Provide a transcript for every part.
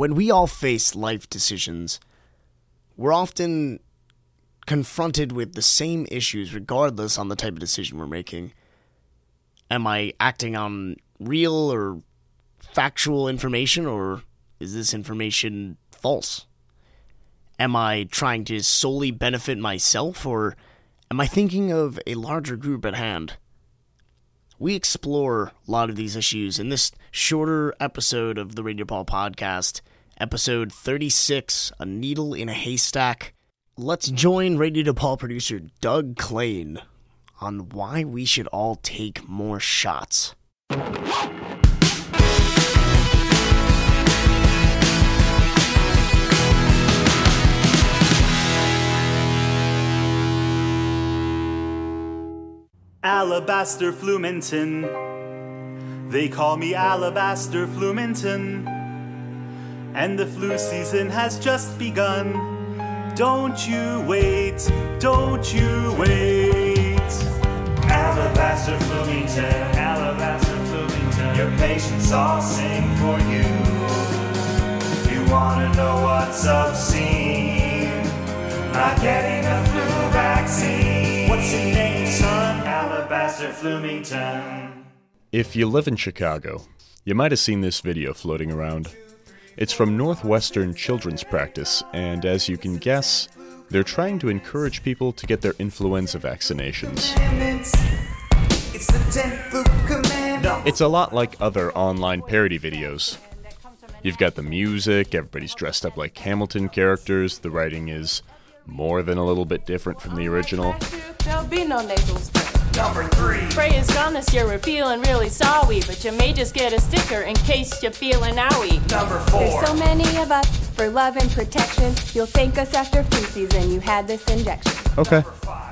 When we all face life decisions, we're often confronted with the same issues regardless on the type of decision we're making. Am I acting on real or factual information or is this information false? Am I trying to solely benefit myself or am I thinking of a larger group at hand? We explore a lot of these issues in this shorter episode of the Radio DePaul podcast, episode 36 A Needle in a Haystack. Let's join Radio DePaul producer Doug Klain on why we should all take more shots. Alabaster Fluminton. They call me Alabaster Fluminton. And the flu season has just begun. Don't you wait, don't you wait. Alabaster Fluminton, Alabaster Fluminton. Your patients all sing for you. You wanna know what's obscene? Not getting a flu vaccine. What's your name, son? Alabaster. If you live in Chicago, you might have seen this video floating around. It's from Northwestern Children's Practice, and as you can guess, they're trying to encourage people to get their influenza vaccinations. It's the 10th flu command. It's a lot like other online parody videos. You've got the music, everybody's dressed up like Hamilton characters, the writing is more than a little bit different from the original. There'll be no nasal spray. Number three. Spray is gone this year, we're feeling really sorry, but you may just get a sticker in case you're feeling owie. Number four. There's so many of us for love and protection. You'll thank us after flu season. You had this injection. Okay,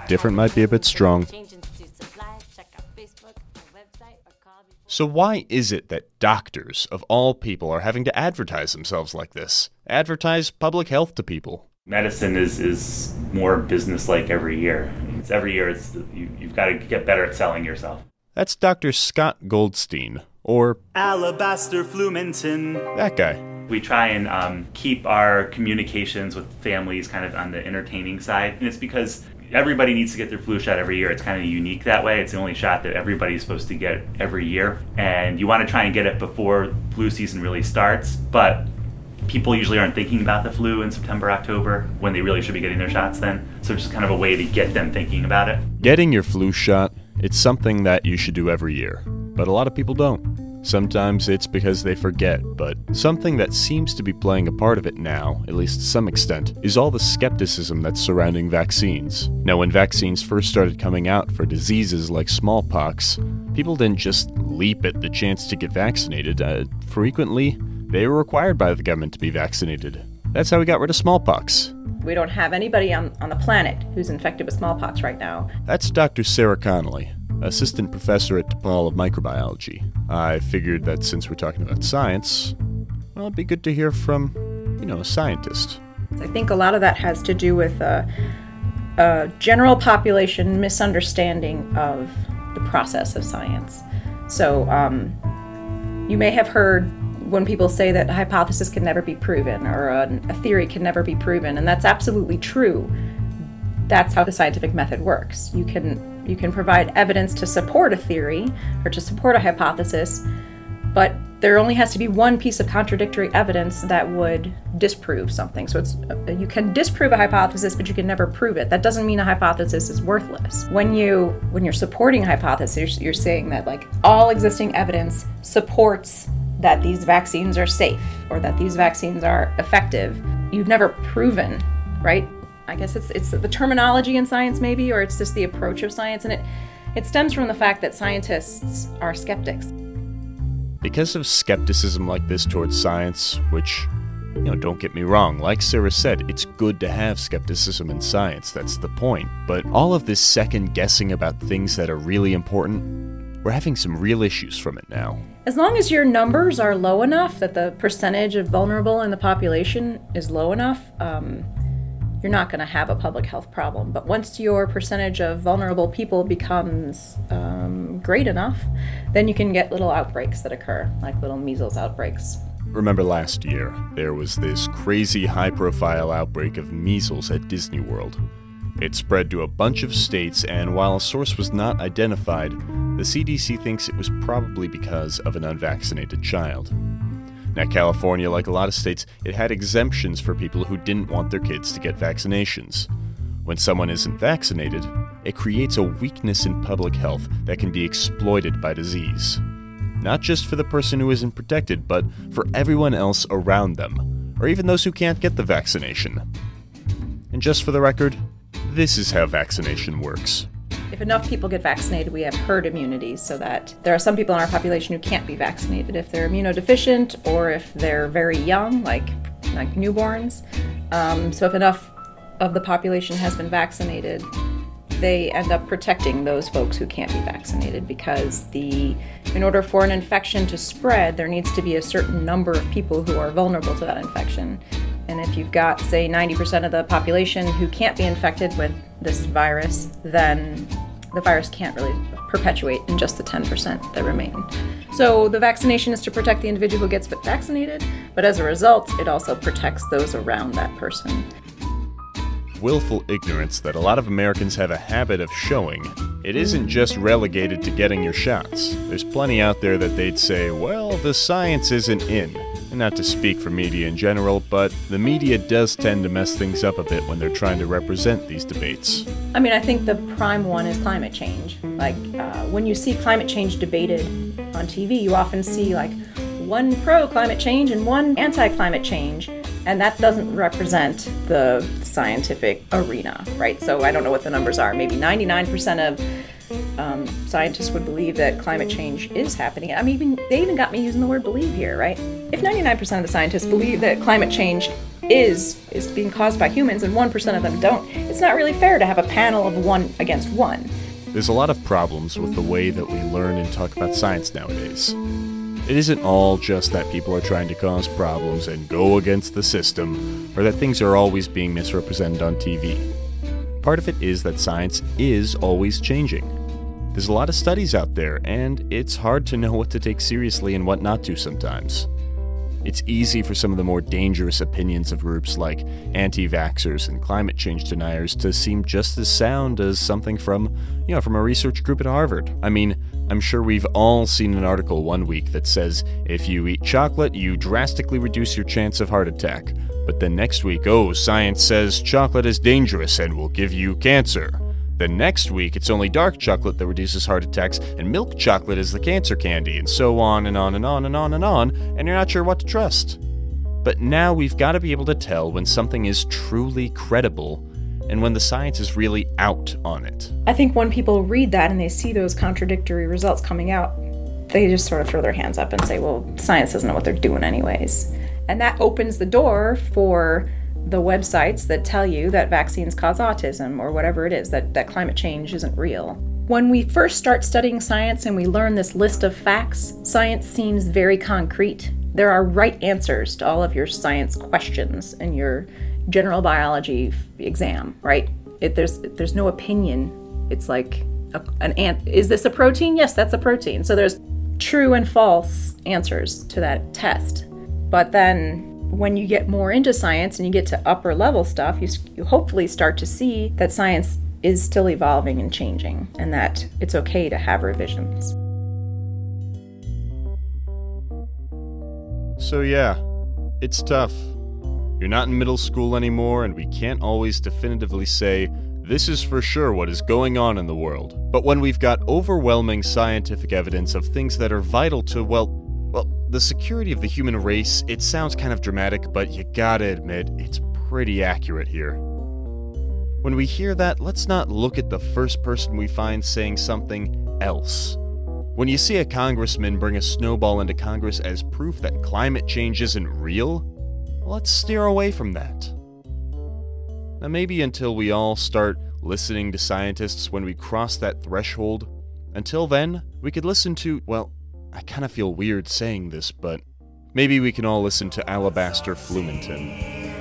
different might be a bit strong. Changing to supplies, check out Facebook, our website, or call me. So, why is it that doctors, of all people, are having to advertise themselves like this? Advertise public health to people. Medicine is is more business like every year. It's every year. It's you, you've got to get better at selling yourself. That's Dr. Scott Goldstein, or Alabaster Fluminton. that guy. We try and um, keep our communications with families kind of on the entertaining side, and it's because everybody needs to get their flu shot every year. It's kind of unique that way. It's the only shot that everybody's supposed to get every year, and you want to try and get it before flu season really starts, but people usually aren't thinking about the flu in September, October when they really should be getting their shots then. So it's just kind of a way to get them thinking about it. Getting your flu shot, it's something that you should do every year, but a lot of people don't. Sometimes it's because they forget, but something that seems to be playing a part of it now, at least to some extent, is all the skepticism that's surrounding vaccines. Now, when vaccines first started coming out for diseases like smallpox, people didn't just leap at the chance to get vaccinated. Uh, frequently, they were required by the government to be vaccinated. That's how we got rid of smallpox. We don't have anybody on, on the planet who's infected with smallpox right now. That's Dr. Sarah Connolly, assistant professor at DePaul of microbiology. I figured that since we're talking about science, well, it'd be good to hear from, you know, a scientist. I think a lot of that has to do with uh, a general population misunderstanding of the process of science. So, um, you may have heard when people say that a hypothesis can never be proven or a, a theory can never be proven, and that's absolutely true. That's how the scientific method works. You can you can provide evidence to support a theory or to support a hypothesis, but there only has to be one piece of contradictory evidence that would disprove something. So it's you can disprove a hypothesis, but you can never prove it. That doesn't mean a hypothesis is worthless. When you when you're supporting a hypothesis, you're saying that like all existing evidence supports that these vaccines are safe or that these vaccines are effective. You've never proven, right? I guess it's it's the terminology in science maybe or it's just the approach of science and it it stems from the fact that scientists are skeptics. Because of skepticism like this towards science, which, you know, don't get me wrong, like Sarah said, it's good to have skepticism in science, that's the point. But all of this second guessing about things that are really important, we're having some real issues from it now. As long as your numbers are low enough that the percentage of vulnerable in the population is low enough, um, you're not going to have a public health problem. But once your percentage of vulnerable people becomes um, great enough, then you can get little outbreaks that occur, like little measles outbreaks. Remember last year, there was this crazy high profile outbreak of measles at Disney World. It spread to a bunch of states, and while a source was not identified, the CDC thinks it was probably because of an unvaccinated child. Now, California, like a lot of states, it had exemptions for people who didn't want their kids to get vaccinations. When someone isn't vaccinated, it creates a weakness in public health that can be exploited by disease. Not just for the person who isn't protected, but for everyone else around them, or even those who can't get the vaccination. And just for the record, this is how vaccination works. If enough people get vaccinated, we have herd immunity, so that there are some people in our population who can't be vaccinated if they're immunodeficient or if they're very young, like like newborns. Um, so if enough of the population has been vaccinated, they end up protecting those folks who can't be vaccinated because the in order for an infection to spread, there needs to be a certain number of people who are vulnerable to that infection. And if you've got, say, 90% of the population who can't be infected with this virus, then the virus can't really perpetuate in just the 10% that remain. So the vaccination is to protect the individual who gets vaccinated, but as a result, it also protects those around that person. Willful ignorance that a lot of Americans have a habit of showing. It isn't just relegated to getting your shots. There's plenty out there that they'd say, well, the science isn't in. And not to speak for media in general, but the media does tend to mess things up a bit when they're trying to represent these debates. I mean, I think the prime one is climate change. Like, uh, when you see climate change debated on TV, you often see like one pro climate change and one anti climate change. And that doesn't represent the scientific arena, right? So I don't know what the numbers are. Maybe 99% of um, scientists would believe that climate change is happening. I mean, even, they even got me using the word believe here, right? If 99% of the scientists believe that climate change is is being caused by humans and 1% of them don't, it's not really fair to have a panel of one against one. There's a lot of problems with the way that we learn and talk about science nowadays. It isn't all just that people are trying to cause problems and go against the system, or that things are always being misrepresented on TV. Part of it is that science is always changing. There's a lot of studies out there, and it's hard to know what to take seriously and what not to sometimes. It's easy for some of the more dangerous opinions of groups like anti vaxxers and climate change deniers to seem just as sound as something from, you know, from a research group at Harvard. I mean, I'm sure we've all seen an article one week that says if you eat chocolate, you drastically reduce your chance of heart attack. But then next week, oh, science says chocolate is dangerous and will give you cancer. Then next week, it's only dark chocolate that reduces heart attacks, and milk chocolate is the cancer candy, and so on and on and on and on and on, and you're not sure what to trust. But now we've got to be able to tell when something is truly credible and when the science is really out on it. I think when people read that and they see those contradictory results coming out, they just sort of throw their hands up and say, well, science doesn't know what they're doing, anyways. And that opens the door for the websites that tell you that vaccines cause autism or whatever it is, that, that climate change isn't real. When we first start studying science and we learn this list of facts, science seems very concrete. There are right answers to all of your science questions in your general biology exam, right? It, there's there's no opinion. It's like a, an ant. Is this a protein? Yes, that's a protein. So there's true and false answers to that test. But then when you get more into science and you get to upper level stuff, you, you hopefully start to see that science is still evolving and changing and that it's okay to have revisions. So, yeah, it's tough. You're not in middle school anymore, and we can't always definitively say, this is for sure what is going on in the world. But when we've got overwhelming scientific evidence of things that are vital to, well, the security of the human race, it sounds kind of dramatic, but you gotta admit, it's pretty accurate here. When we hear that, let's not look at the first person we find saying something else. When you see a congressman bring a snowball into Congress as proof that climate change isn't real, let's steer away from that. Now, maybe until we all start listening to scientists when we cross that threshold, until then, we could listen to, well, I kind of feel weird saying this, but maybe we can all listen to Alabaster Flumenton.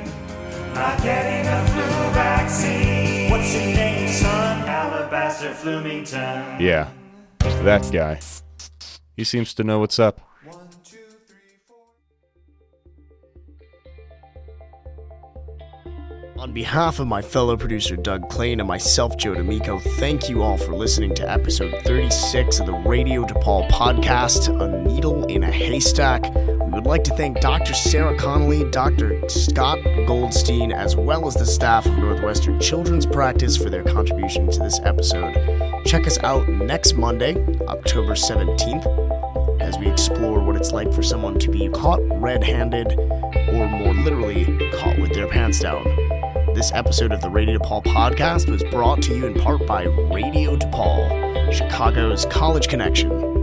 Not getting a flu vaccine. What's your name, son? Alabaster Flumington. Yeah, that guy. He seems to know what's up. On behalf of my fellow producer Doug Klein and myself, Joe D'Amico, thank you all for listening to episode 36 of the Radio DePaul podcast, A Needle in a Haystack. We would like to thank Dr. Sarah Connolly, Dr. Scott Goldstein, as well as the staff of Northwestern Children's Practice for their contribution to this episode. Check us out next Monday, October 17th, as we explore what it's like for someone to be caught red handed, or more literally, caught with their pants down. This episode of the Radio DePaul podcast was brought to you in part by Radio DePaul, Chicago's college connection.